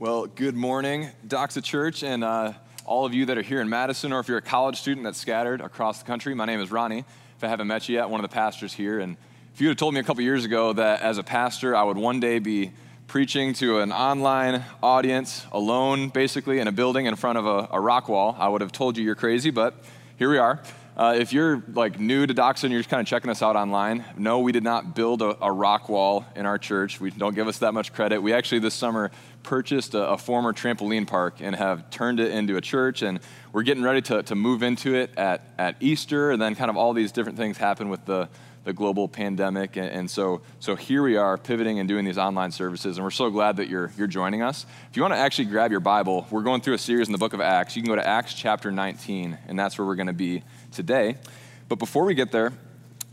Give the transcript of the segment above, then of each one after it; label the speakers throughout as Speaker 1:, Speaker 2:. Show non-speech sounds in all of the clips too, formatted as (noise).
Speaker 1: Well, good morning, Doxa Church, and uh, all of you that are here in Madison, or if you're a college student that's scattered across the country. My name is Ronnie. If I haven't met you yet, one of the pastors here. And if you had told me a couple years ago that as a pastor, I would one day be preaching to an online audience alone, basically, in a building in front of a, a rock wall, I would have told you you're crazy, but here we are. Uh, if you're like new to Doxa and you're just kind of checking us out online, no, we did not build a, a, rock wall in our church. We don't give us that much credit. We actually this summer purchased a, a, former trampoline park and have turned it into a church, and we're getting ready to, to move into it at, at Easter, and then kind of all these different things happen with the the global pandemic. And, and, so, so here we are pivoting and doing these online services. And we're so glad that you're, you're joining us. If you want to actually grab your Bible, we're going through a series in the book of Acts. You can go to Acts chapter 19, and that's where we're going to be today. But before we get there,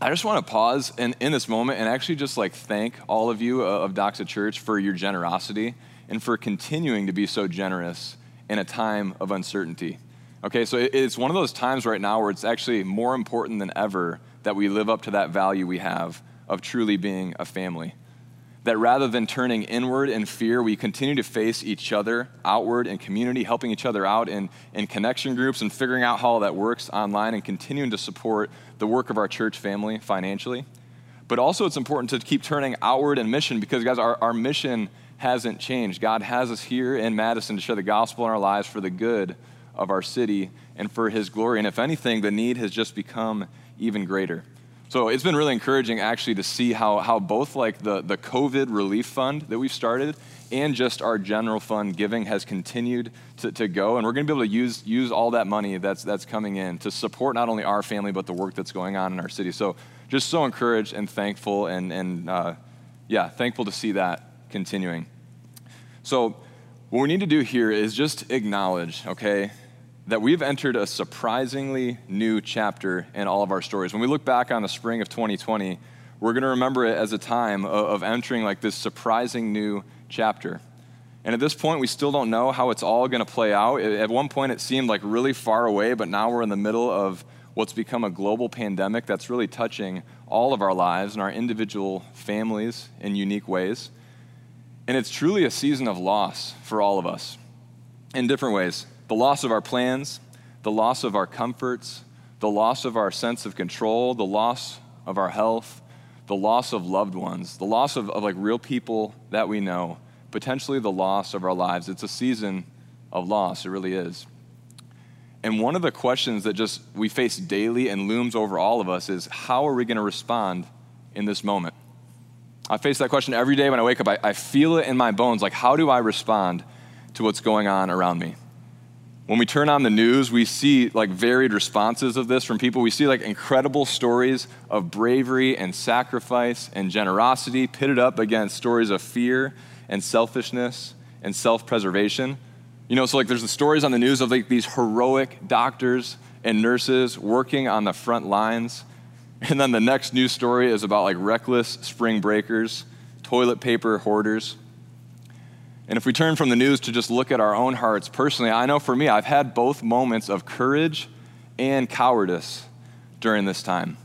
Speaker 1: I just want to pause in, in this moment and actually just like thank all of you uh, of Doxa Church for your generosity and for continuing to be so generous in a time of uncertainty. Okay, so it's one of those times right now where it's actually more important than ever that we live up to that value we have of truly being a family. That rather than turning inward in fear, we continue to face each other outward in community, helping each other out in, in connection groups and figuring out how all that works online and continuing to support the work of our church family financially. But also, it's important to keep turning outward in mission because, guys, our, our mission hasn't changed. God has us here in Madison to share the gospel in our lives for the good of our city and for his glory. And if anything, the need has just become even greater. So it's been really encouraging actually to see how, how both like the, the COVID relief fund that we've started and just our general fund giving has continued to, to go. And we're to be able to use, use all that money that's, that's coming in to support not only our family, but the work that's going on in our city. So just so encouraged and thankful and, and uh, yeah, thankful to see that continuing. So what we need to do here is just acknowledge, okay, that we've entered a surprisingly new chapter in all of our stories. When we look back on the spring of 2020, we're going to remember it as a time of, entering like this surprising new chapter. And at this point, we still don't know how it's all going to play out. At one point, it seemed like really far away, but now we're in the middle of what's become a global pandemic that's really touching all of our lives and our individual families in unique ways. And it's truly a season of loss for all of us in different ways the loss of our plans, the loss of our comforts, the loss of our sense of control, the loss of our health, the loss of loved ones, the loss of, of like real people that we know, potentially the loss of our lives. It's a season of loss, it really is. And one of the questions that just we face daily and looms over all of us is how are we going to respond in this moment? I face that question every day when I wake up. I, I feel it in my bones. Like, how do I respond to what's going on around me? When we turn on the news, we see like varied responses of this from people. We see like incredible stories of bravery and sacrifice and generosity pitted up against stories of fear and selfishness and self preservation. You know, so like there's the stories on the news of like these heroic doctors and nurses working on the front lines. And then the next news story is about like reckless spring breakers, toilet paper hoarders. And if we turn from the news to just look at our own hearts personally, I know for me, I've had both moments of courage and cowardice during this time.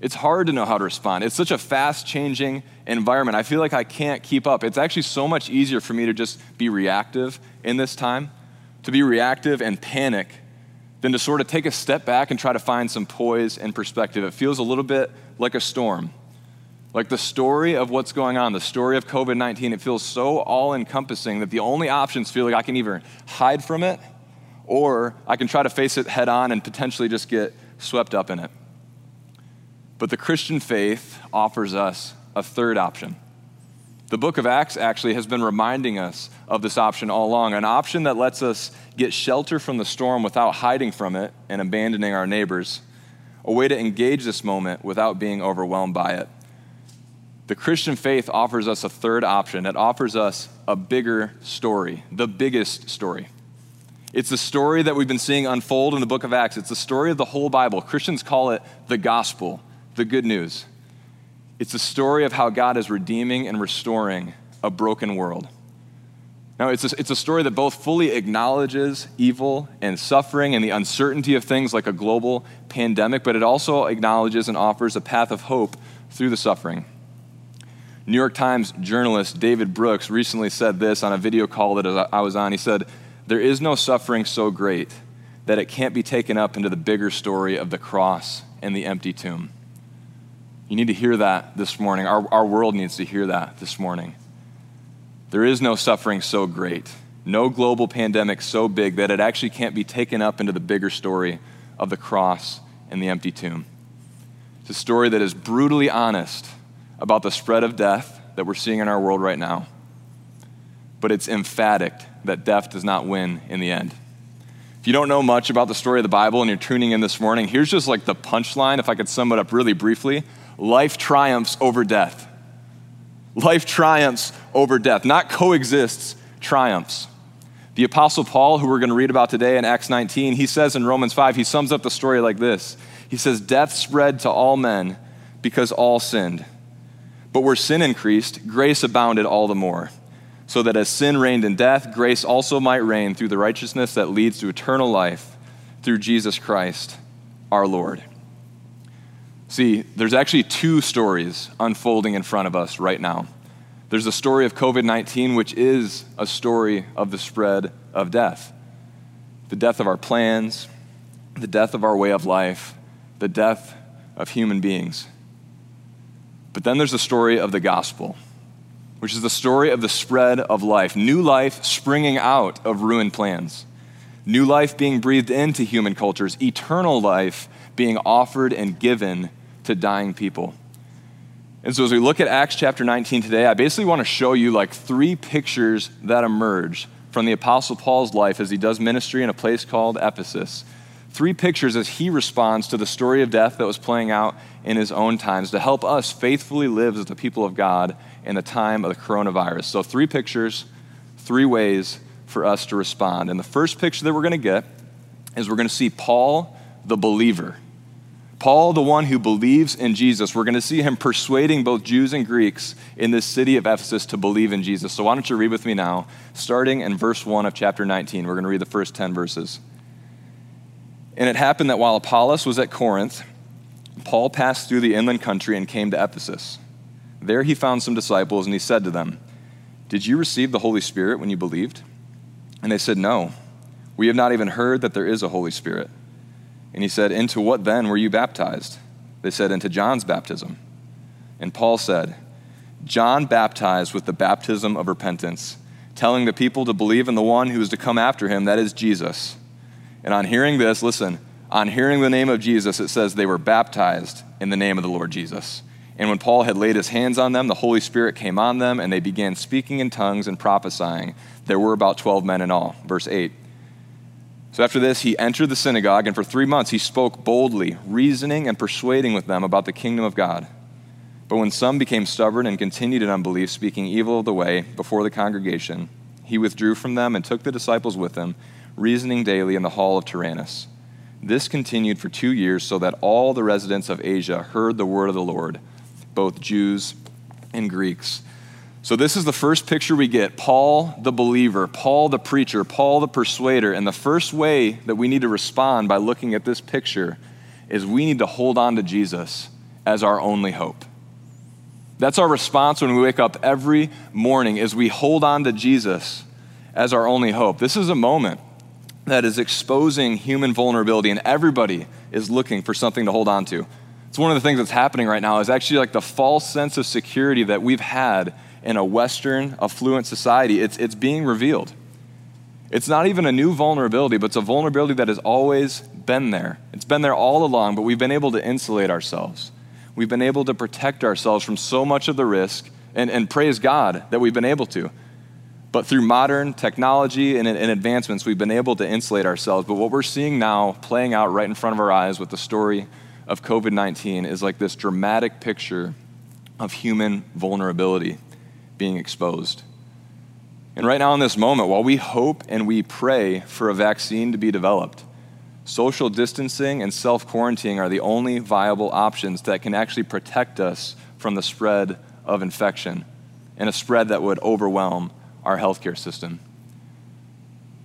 Speaker 1: It's hard to know how to respond. It's such a fast changing environment. I feel like I can't keep up. It's actually so much easier for me to just be reactive in this time, to be reactive and panic, than to sort of take a step back and try to find some poise and perspective. It feels a little bit like a storm. Like the story of what's going on, the story of COVID 19, it feels so all encompassing that the only options feel like I can either hide from it or I can try to face it head on and potentially just get swept up in it. But the Christian faith offers us a third option. The book of Acts actually has been reminding us of this option all along an option that lets us get shelter from the storm without hiding from it and abandoning our neighbors, a way to engage this moment without being overwhelmed by it. The Christian faith offers us a third option. It offers us a bigger story, the biggest story. It's the story that we've been seeing unfold in the book of Acts. It's the story of the whole Bible. Christians call it the gospel, the good news. It's the story of how God is redeeming and restoring a broken world. Now, it's a, it's a story that both fully acknowledges evil and suffering and the uncertainty of things like a global pandemic, but it also acknowledges and offers a path of hope through the suffering. New York Times journalist David Brooks recently said this on a video call that I was on. He said, There is no suffering so great that it can't be taken up into the bigger story of the cross and the empty tomb. You need to hear that this morning. Our, our world needs to hear that this morning. There is no suffering so great, no global pandemic so big that it actually can't be taken up into the bigger story of the cross and the empty tomb. It's a story that is brutally honest about the spread of death that we're seeing in our world right now, but it's emphatic that death does not win in the end. If you don't know much about the story of the Bible and you're tuning in this morning, here's just like the punchline, if I could sum it up really briefly life triumphs over death. Life triumphs over death, not coexists, triumphs. The Apostle Paul, who we're going to read about today in Acts 19, he says in Romans 5, he sums up the story like this He says, Death spread to all men because all sinned. But where sin increased, grace abounded all the more. So that as sin reigned in death, grace also might reign through the righteousness that leads to eternal life through Jesus Christ our Lord. See, there's actually two stories unfolding in front of us right now. There's the story of COVID 19, which is a story of the spread of death the death of our plans, the death of our way of life, the death of human beings. But then there's the story of the gospel, which is the story of the spread of life, new life springing out of ruined plans, new life being breathed into human cultures, eternal life being offered and given to dying people. And so, as we look at Acts chapter 19 today, I basically want to show you like three pictures that emerge from the Apostle Paul's life as he does ministry in a place called Ephesus. Three pictures as he responds to the story of death that was playing out in his own times to help us faithfully live as the people of God in the time of the coronavirus. So, three pictures, three ways for us to respond. And the first picture that we're going to get is we're going to see Paul, the believer. Paul, the one who believes in Jesus, we're going to see him persuading both Jews and Greeks in this city of Ephesus to believe in Jesus. So, why don't you read with me now, starting in verse 1 of chapter 19. We're going to read the first 10 verses. And it happened that while Apollos was at Corinth, Paul passed through the inland country and came to Ephesus. There he found some disciples, and he said to them, Did you receive the Holy Spirit when you believed? And they said, No. We have not even heard that there is a Holy Spirit. And he said, Into what then were you baptized? They said, Into John's baptism. And Paul said, John baptized with the baptism of repentance, telling the people to believe in the one who is to come after him, that is Jesus. And on hearing this, listen, on hearing the name of Jesus, it says they were baptized in the name of the Lord Jesus. And when Paul had laid his hands on them, the Holy Spirit came on them, and they began speaking in tongues and prophesying. There were about 12 men in all. Verse 8. So after this, he entered the synagogue, and for three months he spoke boldly, reasoning and persuading with them about the kingdom of God. But when some became stubborn and continued in unbelief, speaking evil of the way before the congregation, he withdrew from them and took the disciples with him, reasoning daily in the hall of Tyrannus. This continued for two years, so that all the residents of Asia heard the word of the Lord, both Jews and Greeks. So, this is the first picture we get Paul the believer, Paul the preacher, Paul the persuader. And the first way that we need to respond by looking at this picture is we need to hold on to Jesus as our only hope. That's our response when we wake up every morning is we hold on to Jesus as our only hope. This is a moment that is exposing human vulnerability and everybody is looking for something to hold on to. It's one of the things that's happening right now is actually like the false sense of security that we've had in a Western, affluent society, it's, it's being revealed. It's not even a new vulnerability, but it's a vulnerability that has always been there. It's been there all along, but we've been able to insulate ourselves. We've been able to protect ourselves from so much of the risk, and, and praise God that we've been able to. But through modern technology and, and advancements, we've been able to insulate ourselves. But what we're seeing now playing out right in front of our eyes with the story of COVID 19 is like this dramatic picture of human vulnerability being exposed. And right now, in this moment, while we hope and we pray for a vaccine to be developed, social distancing and self quarantining are the only viable options that can actually protect us from the spread of infection and a spread that would overwhelm our healthcare system.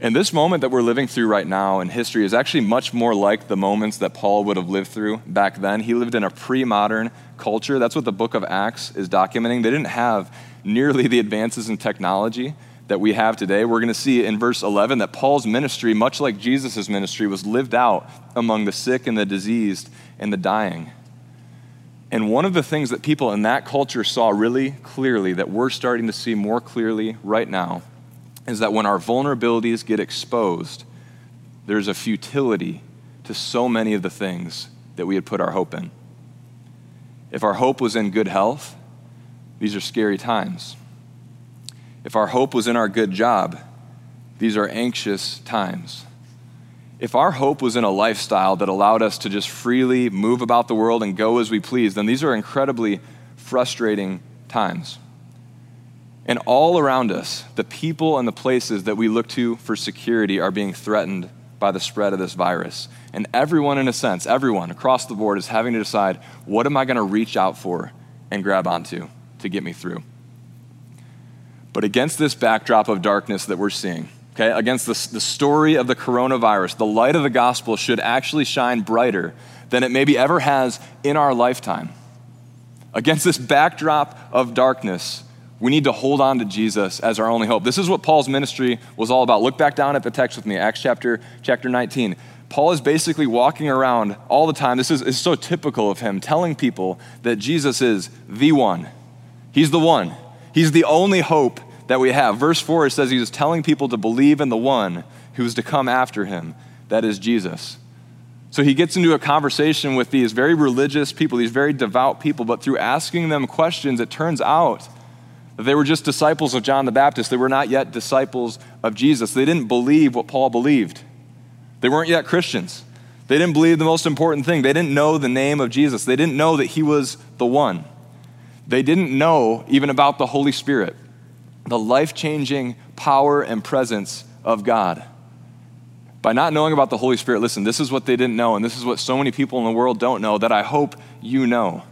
Speaker 1: And this moment that we're living through right now in history is actually much more like the moments that Paul would have lived through back then. He lived in a pre modern culture. That's what the book of Acts is documenting. They didn't have nearly the advances in technology that we have today. We're going to see in verse 11 that Paul's ministry, much like Jesus' ministry, was lived out among the sick and the diseased and the dying. And one of the things that people in that culture saw really clearly, that we're starting to see more clearly right now, is that when our vulnerabilities get exposed, there's a futility to so many of the things that we had put our hope in. If our hope was in good health, these are scary times. If our hope was in our good job, these are anxious times. If our hope was in a lifestyle that allowed us to just freely move about the world and go as we please, then these are incredibly frustrating times. And all around us, the people and the places that we look to for security are being threatened by the spread of this virus. And everyone, in a sense, everyone across the board is having to decide what am I going to reach out for and grab onto to get me through. But against this backdrop of darkness that we're seeing, okay, against the the story of the coronavirus, the light of the gospel should actually shine brighter than it maybe ever has in our lifetime. Against this backdrop of darkness, we need to hold on to Jesus as our only hope. This is what Paul's ministry was all about. Look back down at the text with me, Acts chapter, chapter 19. Paul is basically walking around all the time. This is, is so typical of him, telling people that Jesus is the one. He's the one. He's the only hope that we have. Verse 4 it says he was telling people to believe in the one who was to come after him, that is Jesus. So he gets into a conversation with these very religious people, these very devout people, but through asking them questions, it turns out that they were just disciples of John the Baptist. They were not yet disciples of Jesus. They didn't believe what Paul believed. They weren't yet Christians. They didn't believe the most important thing. They didn't know the name of Jesus. They didn't know that he was the one. They didn't know even about the Holy Spirit, the life changing power and presence of God. By not knowing about the Holy Spirit, listen, this is what they didn't know, and this is what so many people in the world don't know that I hope you know.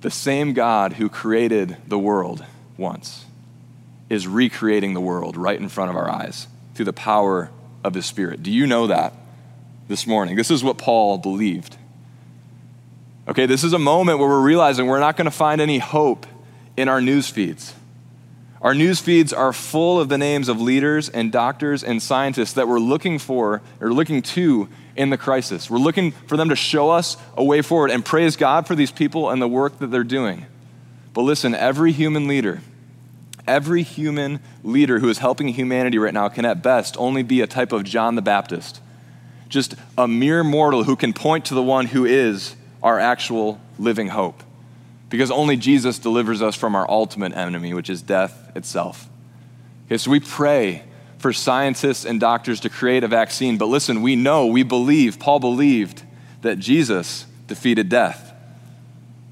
Speaker 1: The same God who created the world once is recreating the world right in front of our eyes through the power of his Spirit. Do you know that this morning? This is what Paul believed. Okay, this is a moment where we're realizing we're not going to find any hope in our news feeds. Our news feeds are full of the names of leaders and doctors and scientists that we're looking for or looking to in the crisis. We're looking for them to show us a way forward and praise God for these people and the work that they're doing. But listen, every human leader, every human leader who is helping humanity right now can at best only be a type of John the Baptist, just a mere mortal who can point to the one who is our actual living hope. Because only Jesus delivers us from our ultimate enemy, which is death itself. Okay, so we pray for scientists and doctors to create a vaccine, but listen, we know, we believe, Paul believed that Jesus defeated death.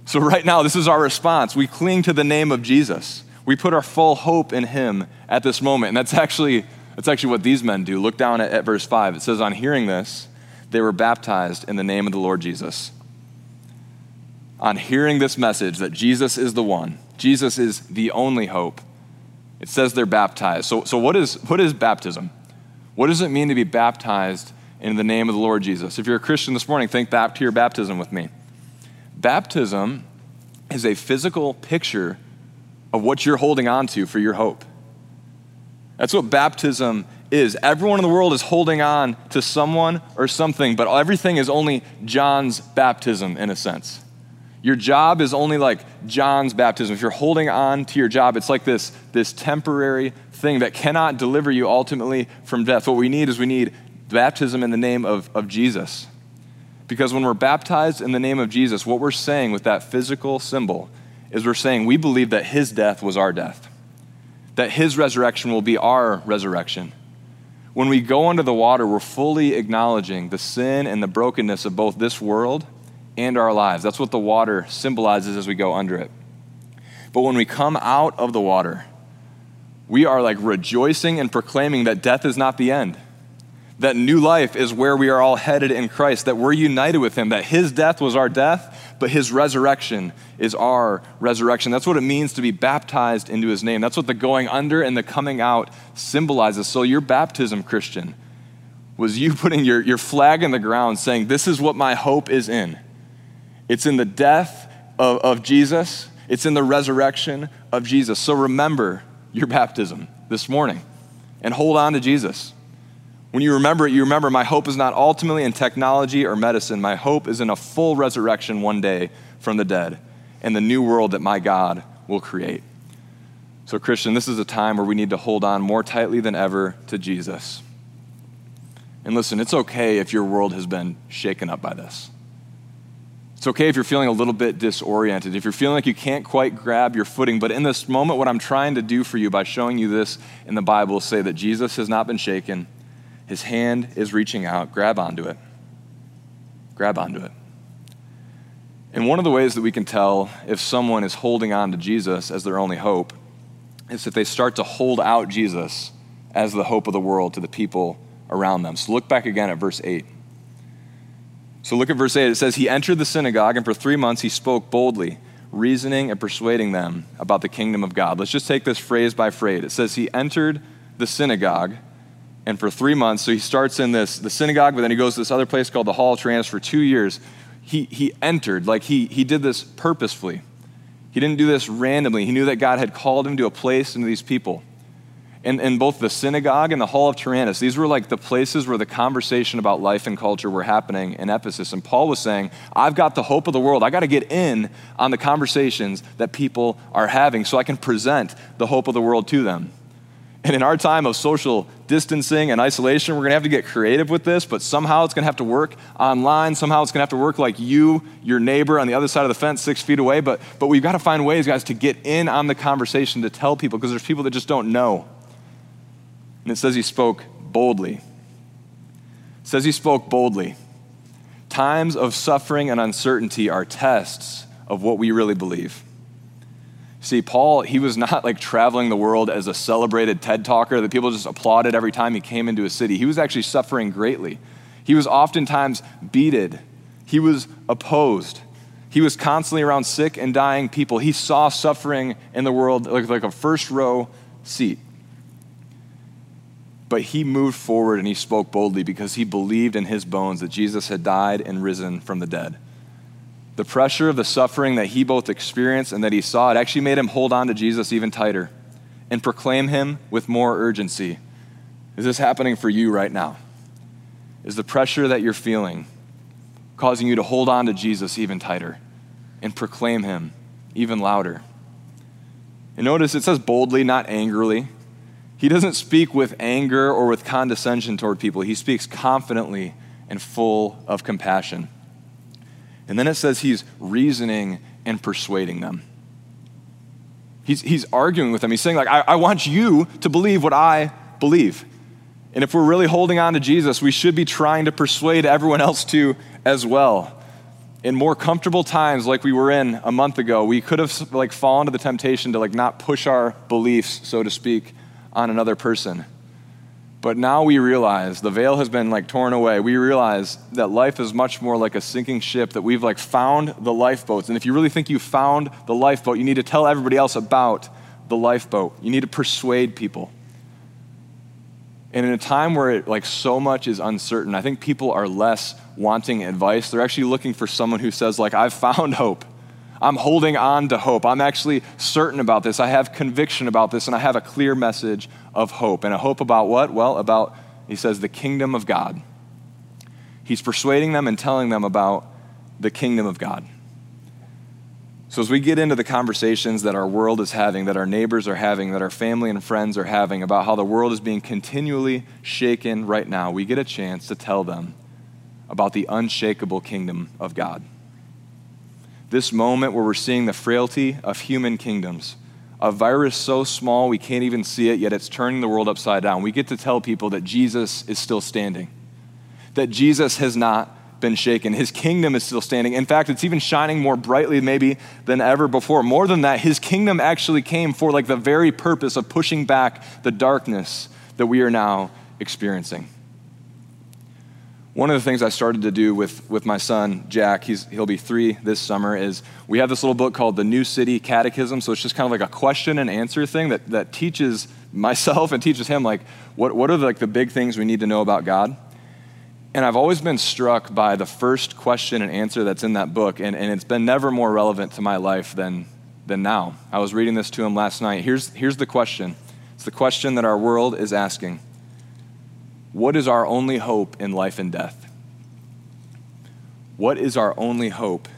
Speaker 1: So, right now, this is our response. We cling to the name of Jesus. We put our full hope in him at this moment. And that's actually, that's actually what these men do. Look down at, at verse 5. It says, On hearing this, they were baptized in the name of the Lord Jesus on hearing this message that Jesus is the one, Jesus is the only hope, it says they're baptized. So, so what, is, what is baptism? What does it mean to be baptized in the name of the Lord Jesus? If you're a Christian this morning, think back to your baptism with me. Baptism is a physical picture of what you're holding on to for your hope. That's what baptism is. Everyone in the world is holding on to someone or something, but everything is only John's baptism in a sense. Your job is only like John's baptism. If you're holding on to your job, it's like this, this temporary thing that cannot deliver you ultimately from death. What we need is we need baptism in the name of, of Jesus. Because when we're baptized in the name of Jesus, what we're saying with that physical symbol is we're saying we believe that his death was our death, that his resurrection will be our resurrection. When we go under the water, we're fully acknowledging the sin and the brokenness of both this world and our lives. That's what the water symbolizes as we go under it. But when we come out of the water, we are like rejoicing and proclaiming that death is not the end. that new life is where we are all headed in Christ, that we're united with Him, that His death was our death, but His resurrection is our resurrection. That's what it means to be baptized into His name. That's what the going under and the coming out symbolizes. So, your baptism, Christian, was you (laughs) putting your, your flag in the ground saying, This is what my hope is in. It's in the death of, of Jesus, it's in the resurrection of Jesus. So, remember your baptism this morning and hold on to Jesus. When you remember it, you remember my hope is not ultimately in technology or medicine. My hope is in a full resurrection one day from the dead and the new world that my God will create. So, Christian, this is a time where we need to hold on more tightly than ever to Jesus. And listen, it's okay if your world has been shaken up by this. It's okay if you're feeling a little bit disoriented, if you're feeling like you can't quite grab your footing. But in this moment, what I'm trying to do for you by showing you this in the Bible is say that Jesus has not been shaken. His hand is reaching out. Grab onto it. Grab onto it. And one of the ways that we can tell if someone is holding on to Jesus as their only hope is if they start to hold out Jesus as the hope of the world to the people around them. So look back again at verse 8. So look at verse 8. It says, He entered the synagogue, and for three months he spoke boldly, reasoning and persuading them about the kingdom of God. Let's just take this phrase by phrase. It says, He entered the synagogue, and for three months, so he starts in this, the synagogue, but then he goes to this other place called the Hall of Tyrannus for two years. He, he entered, like he, he did this purposefully. He didn't do this randomly. He knew that God had called him to a place and to these people in, in both the synagogue and the hall of Tyrannus. These were like the places where the conversation about life and culture were happening in Ephesus. And Paul was saying, I've got the hope of the world. I got to get in on the conversations that people are having so I can present the hope of the world to them. And in our time of social distancing and isolation, we're going to have to get creative with this, but somehow it's going to have to work online. Somehow it's going to have to work like you, your neighbor on the other side of the fence, six feet away. But, but we've got to find ways, guys, to get in on the conversation to tell people because there's people that just don't know. And it says he spoke boldly. It says he spoke boldly. Times of suffering and uncertainty are tests of what we really believe. See, Paul, he was not like traveling the world as a celebrated TED talker that people just applauded every time he came into a city. He was actually suffering greatly. He was oftentimes beated, he was opposed. He was constantly around sick and dying people. He saw suffering in the world like, like a first row seat. But he moved forward and he spoke boldly because he believed in his bones that Jesus had died and risen from the dead. The pressure of the suffering that he both experienced and that he saw, it actually made him hold on to Jesus even tighter and proclaim him with more urgency. Is this happening for you right now? Is the pressure that you're feeling causing you to hold on to Jesus even tighter and proclaim him even louder? And notice it says boldly, not angrily. He doesn't speak with anger or with condescension toward people. He speaks confidently and full of compassion. And then it says he's reasoning and persuading them. He's, he's arguing with them. He's saying, like, I, I want you to believe what I believe. And if we're really holding on to Jesus, we should be trying to persuade everyone else to as well. In more comfortable times like we were in a month ago, we could have like fallen to the temptation to like not push our beliefs, so to speak, on another person. But now we realize the veil has been like torn away. We realize that life is much more like a sinking ship, that we've like found the lifeboats. And if you really think you found the lifeboat, you need to tell everybody else about the lifeboat. You need to persuade people. And in a time where it, like so much is uncertain, I think people are less wanting advice. They're actually looking for someone who says like I've found hope. I'm holding on to hope. I'm actually certain about this. I have conviction about this, and I have a clear message of hope. And a hope about what? Well, about, he says, the kingdom of God. He's persuading them and telling them about the kingdom of God. So, as we get into the conversations that our world is having, that our neighbors are having, that our family and friends are having about how the world is being continually shaken right now, we get a chance to tell them about the unshakable kingdom of God this moment where we're seeing the frailty of human kingdoms. A virus so small we can't even see it, yet it's turning the world upside down. We get to tell people that Jesus is still standing, that Jesus has not been shaken. His kingdom is still standing. In fact, it's even shining more brightly maybe than ever before. More than that, his kingdom actually came for like the very purpose of pushing back the darkness that we are now experiencing. One of the things I started to do with, with my son, Jack, he'll be three this summer, is we have this little book called the New City Catechism. So it's just kind of like a question and answer thing that, that teaches myself and teaches him, like, what, what are the, like the big things we need to know about God? And I've always been struck by the first question and answer that's in that book, and, and it's been never more relevant to my life than, than now. I was reading this to him last night. Here's, here's the question it's the question that our world is asking What is our only hope in life and death? What is our only hope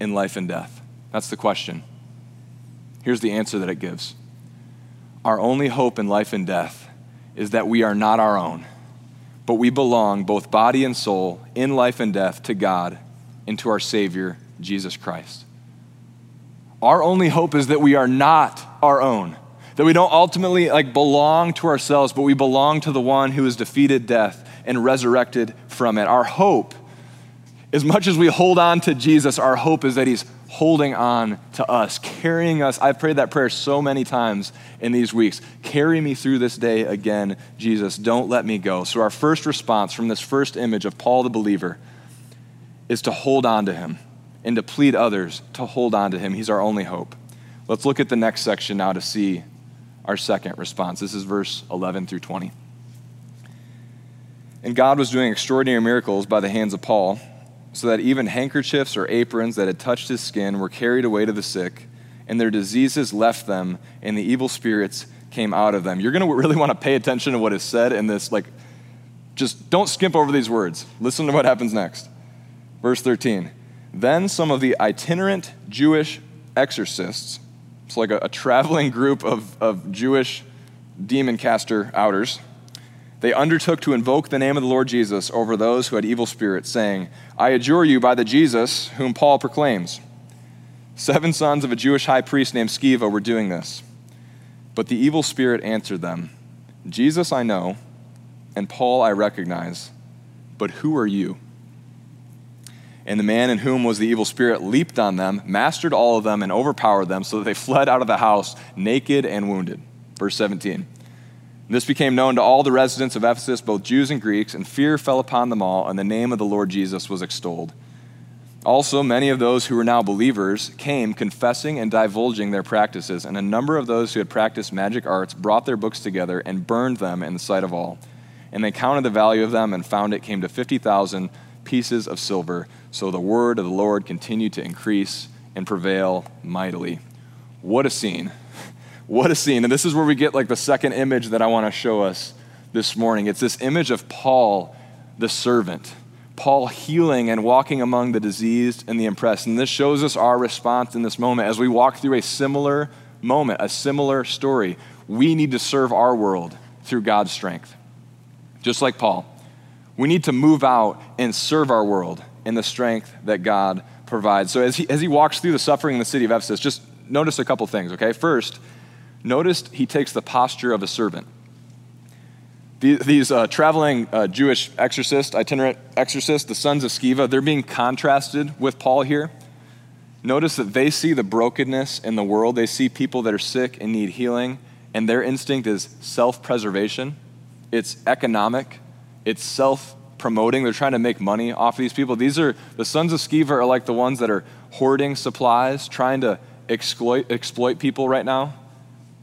Speaker 1: in life and death? That's the question. Here's the answer that it gives Our only hope in life and death is that we are not our own but we belong, both body and soul, in life and death, to God and to our Savior, Jesus Christ. Our only hope is that we are not our own, that we don't ultimately like belong to ourselves, but we belong to the one who has defeated death and resurrected from it. Our hope, as much as we hold on to Jesus, our hope is that he's holding on to us, carrying us. I've prayed that prayer so many times in these weeks. Carry me through this day again, Jesus. Don't let me go. So, our first response from this first image of Paul the believer is to hold on to him and to plead others to hold on to him. He's our only hope. Let's look at the next section now to see our second response. This is verse 11 through 20. And God was doing extraordinary miracles by the hands of Paul so that even handkerchiefs or aprons that had touched his skin were carried away to the sick, and their diseases left them, and the evil spirits came out of them. You're going to really want to pay attention to what is said in this. Like, just don't skimp over these words. Listen to what happens next. Verse 13. Then some of the itinerant Jewish exorcists, it's like a, a traveling group of, of Jewish demon caster outers, they undertook to invoke the name of the Lord Jesus over those who had evil spirits, saying, I adjure you by the Jesus whom Paul proclaims. Seven sons of a Jewish high priest named Sceva were doing this. But the evil spirit answered them, Jesus I know, and Paul I recognize, but who are you? And the man in whom was the evil spirit leaped on them, mastered all of them, and overpowered them, so that they fled out of the house naked and wounded. Verse 17. This became known to all the residents of Ephesus, both Jews and Greeks, and fear fell upon them all, and the name of the Lord Jesus was extolled. Also, many of those who were now believers came confessing and divulging their practices, and a number of those who had practiced magic arts brought their books together and burned them in the sight of all. And they counted the value of them and found it came to 50,000 pieces of silver. So the word of the Lord continued to increase and prevail mightily. What a scene! (laughs) What a scene. And this is where we get like the second image that I want to show us this morning. It's this image of Paul, the servant. Paul healing and walking among the diseased and the oppressed. And this shows us our response in this moment as we walk through a similar moment, a similar story. We need to serve our world through God's strength. Just like Paul, we need to move out and serve our world in the strength that God provides. So as he, as he walks through the suffering in the city of Ephesus, just notice a couple things, okay? First, Notice he takes the posture of a servant. These uh, traveling uh, Jewish exorcists, itinerant exorcists, the sons of Sceva, they're being contrasted with Paul here. Notice that they see the brokenness in the world. They see people that are sick and need healing, and their instinct is self preservation, it's economic, it's self promoting. They're trying to make money off of these people. These are the sons of Sceva are like the ones that are hoarding supplies, trying to exploit, exploit people right now.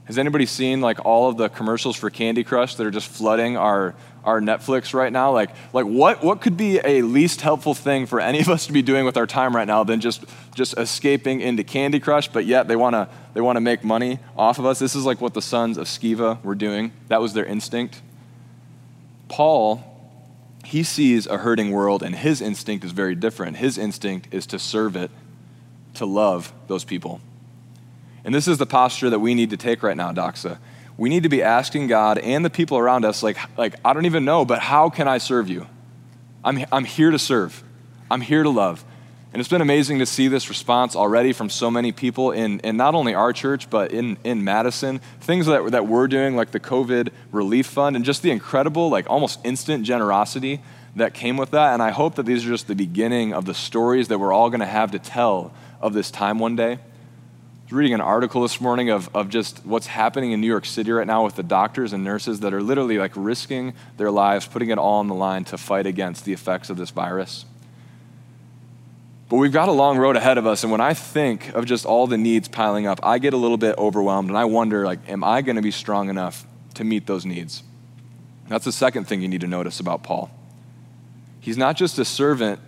Speaker 1: Has anybody seen like all of the commercials for Candy Crush that are just flooding our, our Netflix right now? Like, like what, what could be a least helpful thing for any of us to be doing with our time right now than just, just escaping into Candy Crush, but yet they want to they wanna make money off of us? This is like what the sons of Sceva were doing. That was their instinct. Paul, he sees a hurting world, and his instinct is very different. His instinct is to serve it, to love those people. And this is the posture that we need to take right now, Doxa. We need to be asking God and the people around us, like, like I don't even know, but how can I serve you? I'm, I'm here to serve, I'm here to love. And it's been amazing to see this response already from so many people in, in not only our church, but in, in Madison. Things that, that we're doing, like the COVID Relief Fund, and just the incredible, like almost instant generosity that came with that. And I hope that these are just the beginning of the stories that we're all going to have to tell of this time one day. I was reading an article this morning of, of just what's happening in New York City right now with the doctors and nurses that are literally like risking their lives, putting it all on the line to fight against the effects of this virus. But we've got a long road ahead of us, and when I think of just all the needs piling up, I get a little bit overwhelmed and I wonder like, am I going to be strong enough to meet those needs? That's the second thing you need to notice about Paul. He's not just a servant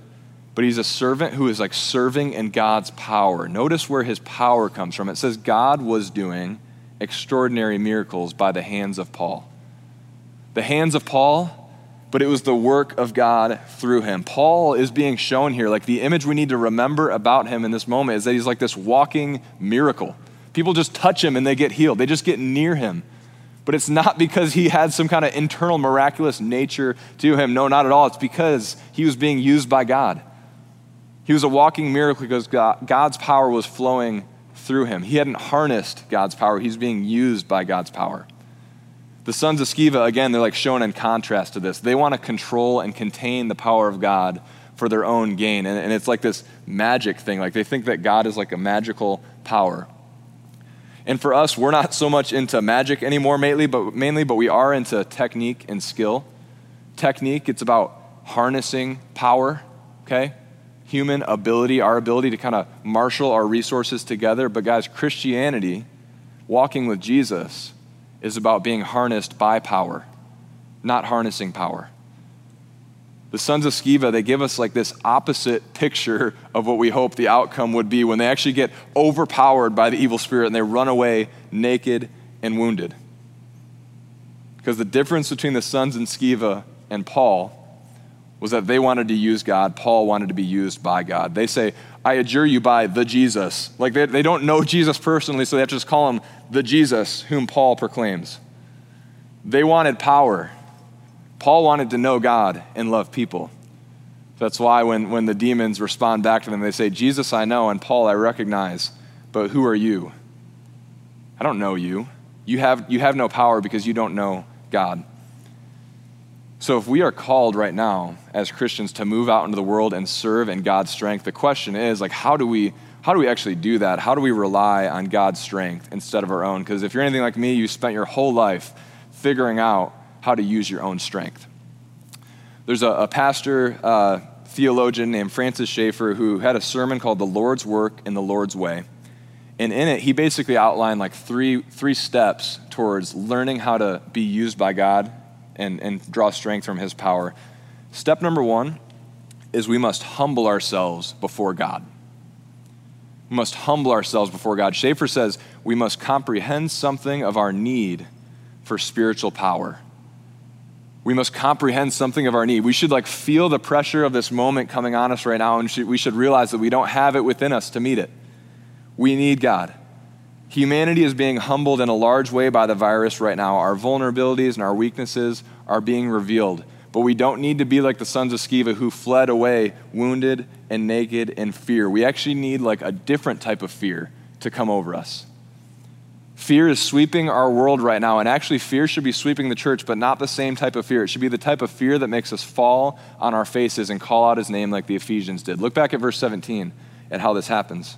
Speaker 1: but he's a servant who is like serving in God's power. Notice where his power comes from. It says God was doing extraordinary miracles by the hands of Paul. The hands of Paul, but it was the work of God through him. Paul is being shown here, like the image we need to remember about him in this moment is that he's like this walking miracle. People just touch him and they get healed, they just get near him. But it's not (laughs) because he had some kind of internal miraculous nature to him. No, not at all. It's because he was being used by God. He was a walking miracle because God, God's power was flowing through him. He hadn't harnessed God's power, he's being used by God's power. The sons of Sceva, again, they're like shown in contrast to this. They want to control and contain the power of God for their own gain. And, and it's like this magic thing. Like they think that God is like a magical power. And for us, we're not so much into magic anymore, mainly, but mainly, but we are into technique and skill. Technique, it's about harnessing power, okay? human ability, our ability to kind of marshal our resources together. But, guys, Christianity, walking with Jesus, is about being harnessed by power, not harnessing power. The sons of Sceva, they give us like this opposite picture of what we hope the outcome would be when they actually get overpowered by the evil spirit and they run away naked and wounded. Because the difference between the sons and Sceva and Paul was that they wanted to use God. Paul wanted to be used by God. They say, I adjure you by the Jesus. Like they, they don't know (laughs) Jesus personally, so they have to just call him the Jesus whom Paul proclaims. They wanted power. Paul wanted to know God and love people. That's why when, when the demons respond back to them, they say, Jesus I know, and Paul I recognize, but who are you? I don't know you. You have, you have no power because you don't know God. So, if we are called right now as Christians to move out into the world and serve in God's strength, the question is like, how do we how do we actually do that? How do we rely on God's strength instead of our own? Because if you're anything like me, you spent your whole life figuring out how to use your own strength. There's a, a pastor, uh, theologian named Francis Schaeffer who had a sermon called The Lord's Work in the Lord's Way. And in it, he basically outlined like three, three steps towards learning how to be used by God and, and draw strength from his power. Step number one is we must humble ourselves before God. We must humble ourselves before God. Schaeffer says we must comprehend something of our need for spiritual power. We must comprehend something of our need. We should like feel the pressure of this moment coming on us right now, and we should realize that we don't have it within us to meet it. We need God. Humanity is being humbled in a large way by the virus right now. Our vulnerabilities and our weaknesses are being revealed. But we don't need to be like the sons of Sceva who fled away wounded and naked in fear. We actually need like a different type of fear to come over us. Fear is sweeping our world right now, and actually, fear should be sweeping the church, but not the same type of fear. It should be the type of fear that makes us fall on our faces and call out his name like the Ephesians did. Look back at verse 17 and how this happens.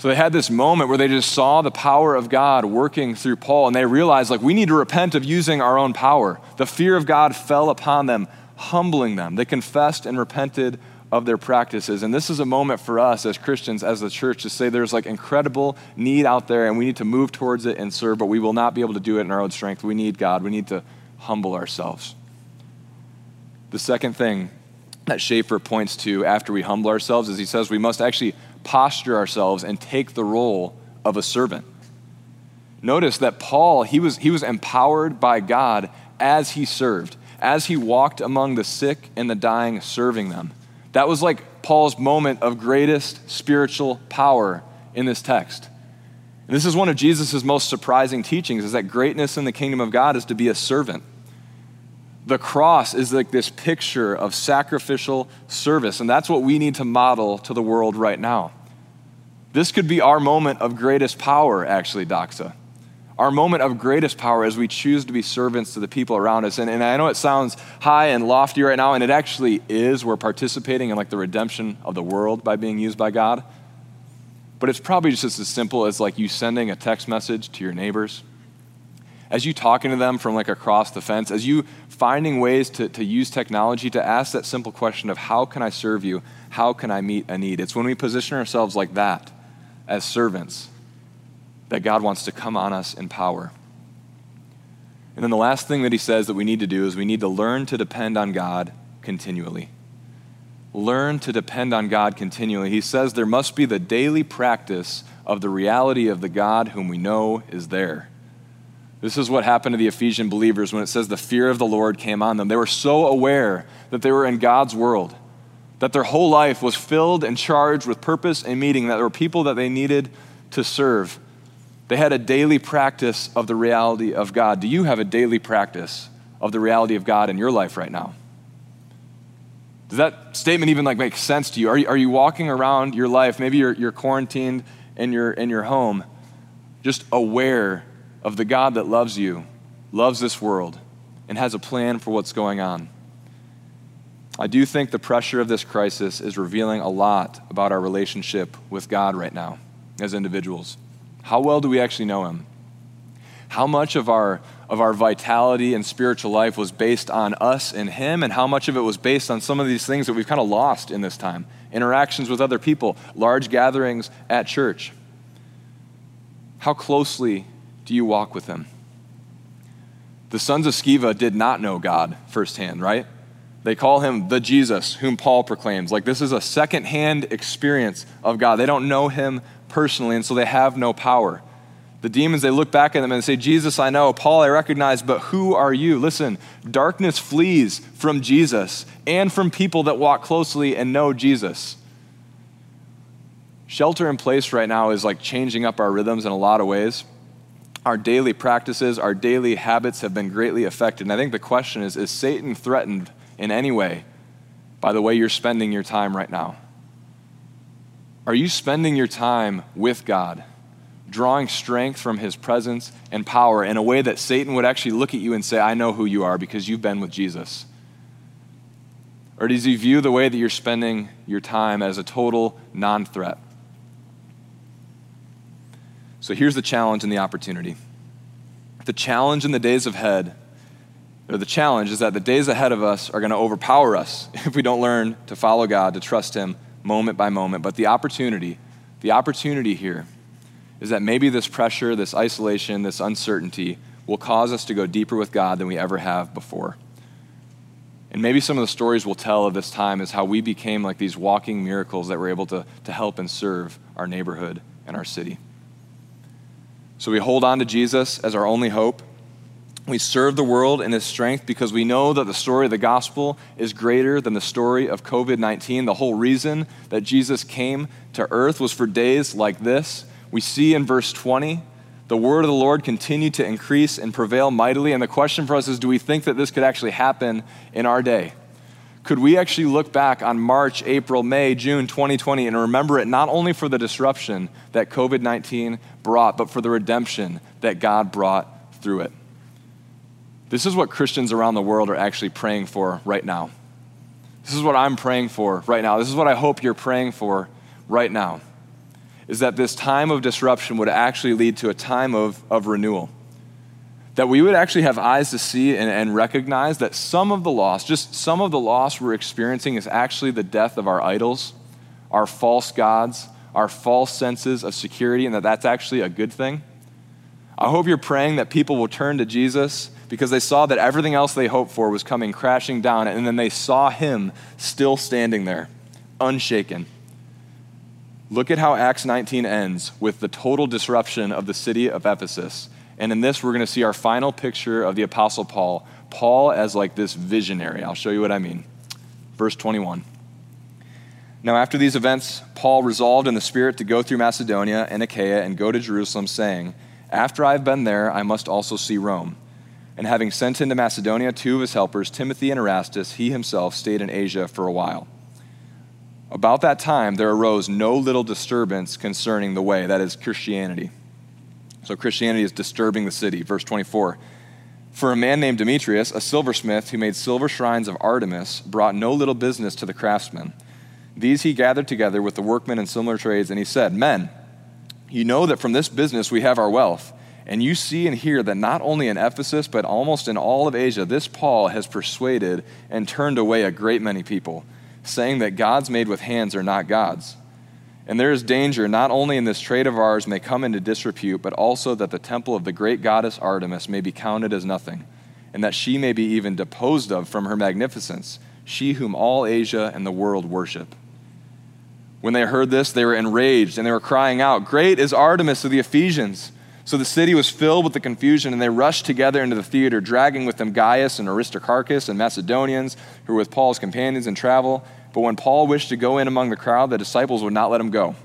Speaker 1: So they had this moment where they just saw the power of God working through Paul, and they realized, like, we need to repent of using our own power. The fear of God fell upon them, humbling them. They confessed and repented of their practices. And this is a moment for us as Christians, as the church, to say there's like incredible need out there, and we need to move towards it and serve, but we will not be able to do it in our own strength. We need God. We need to humble ourselves. The second thing that Schaeffer points to after we humble ourselves is he says we must actually posture ourselves and take the role of a servant. Notice that Paul, he was, he was empowered by God as he served, as he walked among the sick and the dying, serving them. That was like Paul's moment of greatest spiritual power in this text. And this is one of Jesus' most surprising teachings is that greatness in the kingdom of God is to be a servant. The cross is like this picture of sacrificial service, and that's what we need to model to the world right now. This could be our moment of greatest power, actually, Doxa. Our moment of greatest power as we choose to be servants to the people around us. And, and I know it sounds high and lofty right now, and it actually is. We're participating in like the redemption of the world by being used by God. But it's probably just as simple as like you sending a text message to your neighbors as you talking to them from like across the fence, as you finding ways to, to use technology to ask that simple question of how can I serve you? How can I meet a need? It's when we position ourselves like that as servants that God wants to come on us in power. And then the last thing that he says that we need to do is we need to learn to depend on God continually. Learn to depend on God continually. He says there must be the daily practice of the reality of the God whom we know is there. This is what happened to the Ephesian believers when it says the fear of the Lord came on them. They were so aware that they were in God's world, that their whole life was filled and charged with purpose and meaning, that there were people that they needed to serve. They had a daily practice of the reality of God. Do you have a daily practice of the reality of God in your life right now? Does that statement even like make sense to you? Are you, are you walking around your life? Maybe you're, you're quarantined in your, in your home, just aware of the God that loves you, loves this world, and has a plan for what's going on. I do think the pressure of this crisis is revealing a lot about our relationship with God right now as individuals. How well do we actually know Him? How much of our, of our vitality and spiritual life was based on us and Him, and how much of it was based on some of these things that we've kind of lost in this time? Interactions with other people, large gatherings at church. How closely do you walk with him? The sons of Sceva did not know God firsthand, right? They call him the Jesus whom Paul proclaims. Like this is a secondhand experience of God. They don't know him personally, and so they have no power. The demons, they look back at them and say, Jesus, I know. Paul, I recognize, but who are you? Listen, darkness flees from Jesus and from people that walk closely and know Jesus. Shelter in place right now is like changing up our rhythms in a lot of ways our daily practices, our daily habits have been greatly affected. And I think the question is is Satan threatened in any way by the way you're spending your time right now? Are you spending your time with God, drawing strength from his presence and power in a way that Satan would actually look at you and say, I know who you are because you've been with Jesus? Or does he view the way that you're spending your time as a total non threat? So here's the challenge and the opportunity. The challenge in the days ahead, or the challenge is that the days ahead of us are going to overpower us (laughs) if we don't learn to follow God, to trust Him moment by moment. But the opportunity, the opportunity here is that maybe this pressure, this isolation, this uncertainty will cause us to go deeper with God than we ever have before. And maybe some of the stories we'll tell of this time is how we became like these walking miracles that were able to, to help and serve our neighborhood and our city. So we hold on to Jesus as our only hope. We serve the world in his strength because we know that the story of the gospel is greater than the story of COVID 19. The whole reason that Jesus came to earth was for days like this. We see in verse 20 the word of the Lord continued to increase and prevail mightily. And the question for us is do we think that this could actually happen in our day? could we actually look back on March, April, May, June 2020 and remember it not only for the disruption that COVID 19 brought, but for the redemption that God brought through it? This is what Christians around the world are actually praying for right now. This is what I'm praying for right now. This is what I hope you're praying for right now. Is that this time of disruption would actually lead to a time of, of renewal that we would actually have eyes to see and, and, recognize that some of the loss, just some of the loss we're experiencing, is actually the death of our idols, our false gods, our false senses of security, and that that's actually a good thing. I hope you're praying that people will turn to Jesus because they saw that everything else they hoped for was coming crashing down, and then they saw him still standing there, unshaken. Look at how Acts 19 ends with the total disruption of the city of Ephesus and in this, we're going to see our final picture of the Apostle Paul. Paul as like this visionary. I'll show you what I mean. Verse 21. Now, after these events, Paul resolved in the Spirit to go through Macedonia and Achaia and go to Jerusalem, saying, After I have been there, I must also see Rome. And having sent into Macedonia two of his helpers, Timothy and Erastus, he himself stayed in Asia for a while. About that time, there arose no little disturbance concerning the way, that is, Christianity. So, Christianity is disturbing the city. Verse 24. For a man named Demetrius, a silversmith who made silver shrines of Artemis, brought no little business to the craftsmen. These he gathered together with the workmen in similar trades, and he said, Men, you know that from this business we have our wealth. And you see and hear that not only in Ephesus, but almost in all of Asia, this Paul has persuaded and turned away a great many people, saying that gods made with hands are not gods. And there is danger not only in this trade of ours may come into disrepute, but also that the temple of the great goddess Artemis may be counted as nothing, and that she may be even deposed of from her magnificence, she whom all Asia and the world worship. When they heard this, they were enraged and they were crying out, Great is Artemis of the Ephesians! So the city was filled with the confusion, and they rushed together into the theater, dragging with them Gaius and Aristarchus and Macedonians, who were with Paul's companions in travel. But when Paul wished to go in among the crowd, the disciples would not let him go.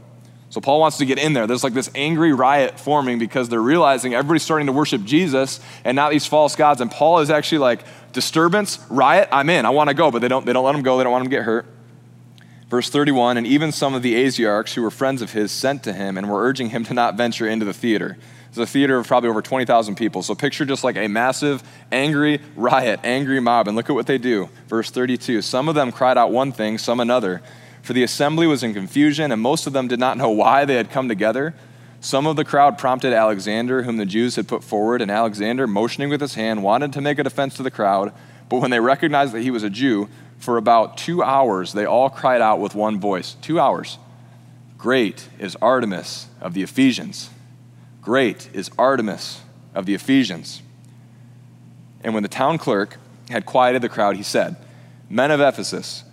Speaker 1: So Paul wants to get in there. There's like this angry riot forming because they're realizing everybody's starting to worship Jesus and not these false gods. And Paul is actually like, disturbance, riot, I'm in. I want to go, but they don't, they don't let him go. They don't want him to get hurt. Verse 31 And even some of the Asiarchs who were friends of his sent to him and were urging him to not venture into the theater. It's a theater of probably over 20,000 people. So picture just like a massive, angry riot, angry mob. And look at what they do. Verse 32 Some of them cried out one thing, some another. For the assembly was in confusion, and most of them did not know why they had come together. Some of the crowd prompted Alexander, whom the Jews had put forward, and Alexander, motioning with his hand, wanted to make a defense to the crowd. But when they recognized that he was a Jew, for about two hours, they all cried out with one voice Two hours. Great is Artemis of the Ephesians. Great is Artemis of the Ephesians. And when the town clerk had quieted the crowd, he said, Men of Ephesus,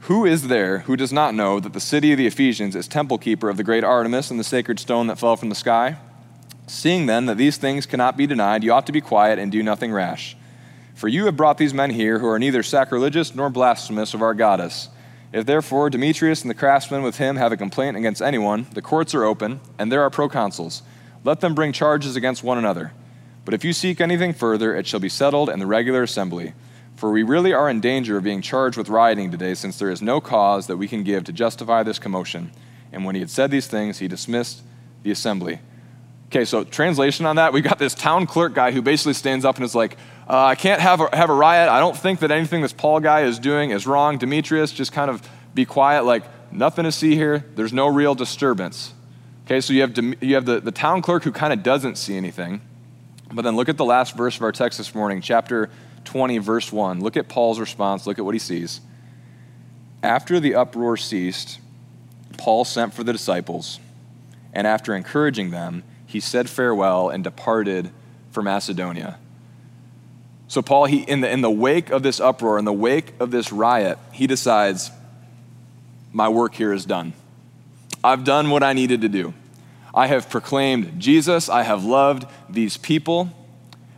Speaker 1: who is there who does not know that the city of the Ephesians is temple keeper of the great Artemis and the sacred stone that fell from the sky? Seeing then that these things cannot be denied, you ought to be quiet and do nothing rash. For you have brought these men here who are neither sacrilegious nor blasphemous of our goddess. If therefore Demetrius and the craftsmen with him have a complaint against anyone, the courts are open, and there are proconsuls. Let them bring charges against one another. But if you seek anything further, it shall be settled in the regular assembly. For we really are in danger of being charged with rioting today, since there is no cause that we can give to justify this commotion. And when he had said these things, he dismissed the assembly. Okay, so translation on that, we got this town clerk guy who basically stands up and is like, uh, I can't have a, have a riot. I don't think that anything this Paul guy is doing is wrong. Demetrius, just kind of be quiet, like nothing to see here. There's no real disturbance. Okay, so you have, you have the, the town clerk who kind of doesn't see anything. But then look at the last verse of our text this morning, chapter 20, verse 1. Look at Paul's response. Look at what he sees. After the uproar ceased, Paul sent for the disciples, and after encouraging them, he said farewell and departed for Macedonia. So, Paul, he, in, the, in the wake of this uproar, in the wake of this riot, he decides, my work here is done. I've done what I needed to do. I have proclaimed Jesus. I have loved these people.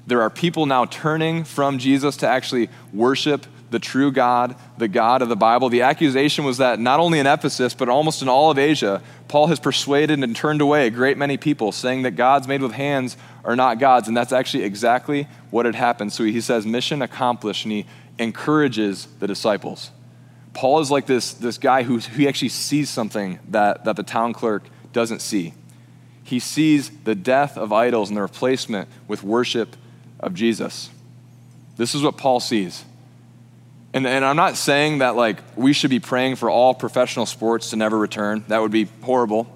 Speaker 1: There are people now turning from Jesus to actually worship the true God, the God of the Bible. The accusation was that not only in Ephesus, but almost in all of Asia, Paul has persuaded and turned away a great many people, saying that gods made with hands are not gods. And that's actually exactly what had happened. So he says, mission accomplished, and he encourages the disciples. Paul is like this, this guy who he actually sees something that, that the town clerk doesn't see. He sees the death of idols and the replacement with worship of Jesus. This is what Paul sees. And, and I'm not saying that like we should be praying for all professional sports to never return. That would be horrible.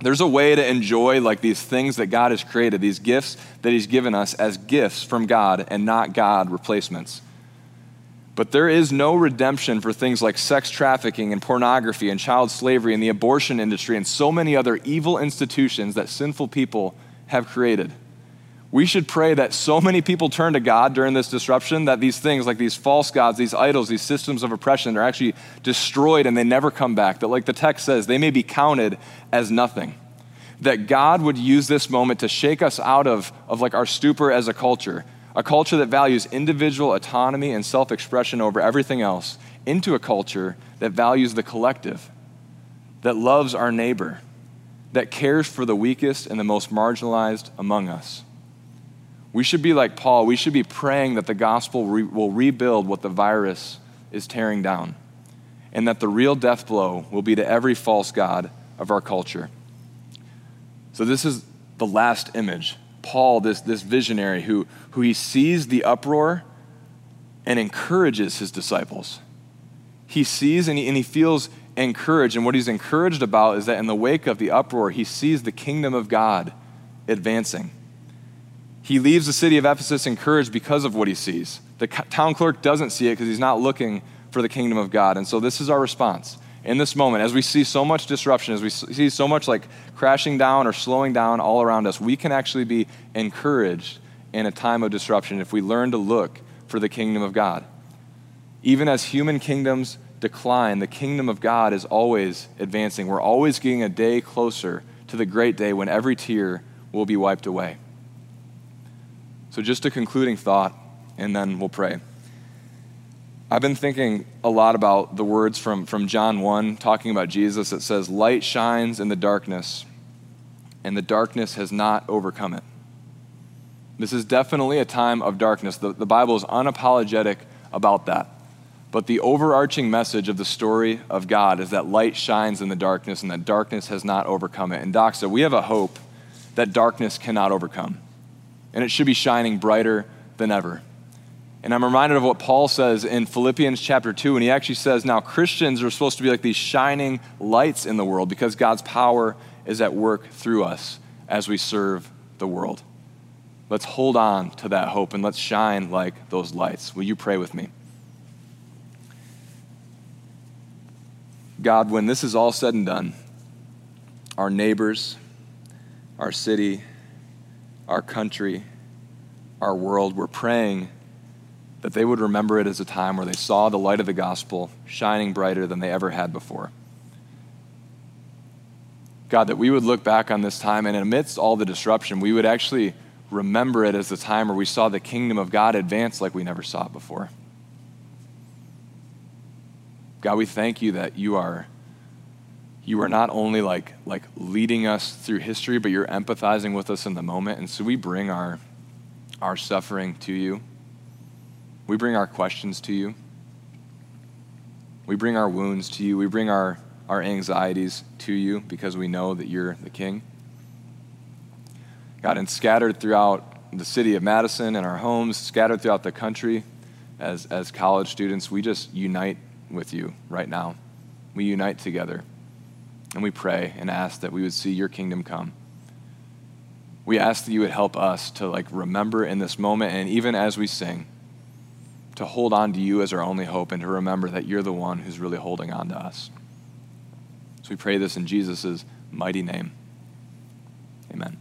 Speaker 1: There's a way to enjoy like these things that God has created, these gifts that He's given us as gifts from God and not God replacements. But there is no redemption for things like sex trafficking and pornography and child slavery and the abortion industry and so many other evil institutions that sinful people have created. We should pray that so many people turn to God during this disruption that these things, like these false gods, these idols, these systems of oppression, are actually destroyed and they never come back. That, like the text says, they may be counted as nothing. That God would use this moment to shake us out of, of like our stupor as a culture, a culture that values individual autonomy and self expression over everything else, into a culture that values the collective, that loves our neighbor, that cares for the weakest and the most marginalized among us. We should be like Paul. We should be praying that the gospel re- will rebuild what the virus is tearing down, and that the real death blow will be to every false God of our culture. So, this is the last image. Paul, this, this visionary who, who he sees the uproar and encourages his disciples. He sees and he, and he feels encouraged. And what he's encouraged about is that in the wake of the uproar, he sees the kingdom of God advancing. He leaves the city of Ephesus encouraged because of what he sees. The town clerk doesn't see it because he's not looking for the kingdom of God. And so this is our response. In this moment, as we see so much disruption, as we see so much like crashing down or slowing down all around us, we can actually be encouraged in a time of disruption if we learn to look for the kingdom of God. Even as human kingdoms decline, the kingdom of God is always advancing. We're always getting a day closer to the great day when every tear will be wiped away. So, just a concluding thought, and then we'll pray. I've been thinking a lot about the words from, from John 1, talking about Jesus. It says, Light shines in the darkness, and the darkness has not overcome it. This is definitely a time of darkness. The, the Bible is unapologetic about that. But the overarching message of the story of God is that light shines in the darkness and that darkness has not overcome it. And Doxa, we have a hope that darkness cannot overcome. And it should be shining brighter than ever. And I'm reminded of what Paul says in Philippians chapter 2, and he actually says, Now Christians are supposed to be like these shining lights in the world because God's power is at work through us as we serve the world. Let's hold on to that hope and let's shine like those lights. Will you pray with me? God, when this is all said and done, our neighbors, our city, our country, our world, we're praying that they would remember it as a time where they saw the light of the gospel shining brighter than they ever had before. God, that we would look back on this time and amidst all the disruption, we would actually remember it as the time where we saw the kingdom of God advance like we never saw it before. God, we thank you that you are you are not only like like leading us through history, but you're empathizing with us in the moment. And so we bring our our suffering to you. We bring our questions to you. We bring our wounds to you. We bring our, our anxieties to you because we know that you're the king. God, and scattered throughout the city of Madison and our homes, scattered throughout the country as, as college students, we just unite with you right now. We unite together and we pray and ask that we would see your kingdom come. We ask that you would help us to like remember in this moment and even as we sing to hold on to you as our only hope and to remember that you're the one who's really holding on to us. So we pray this in Jesus' mighty name. Amen.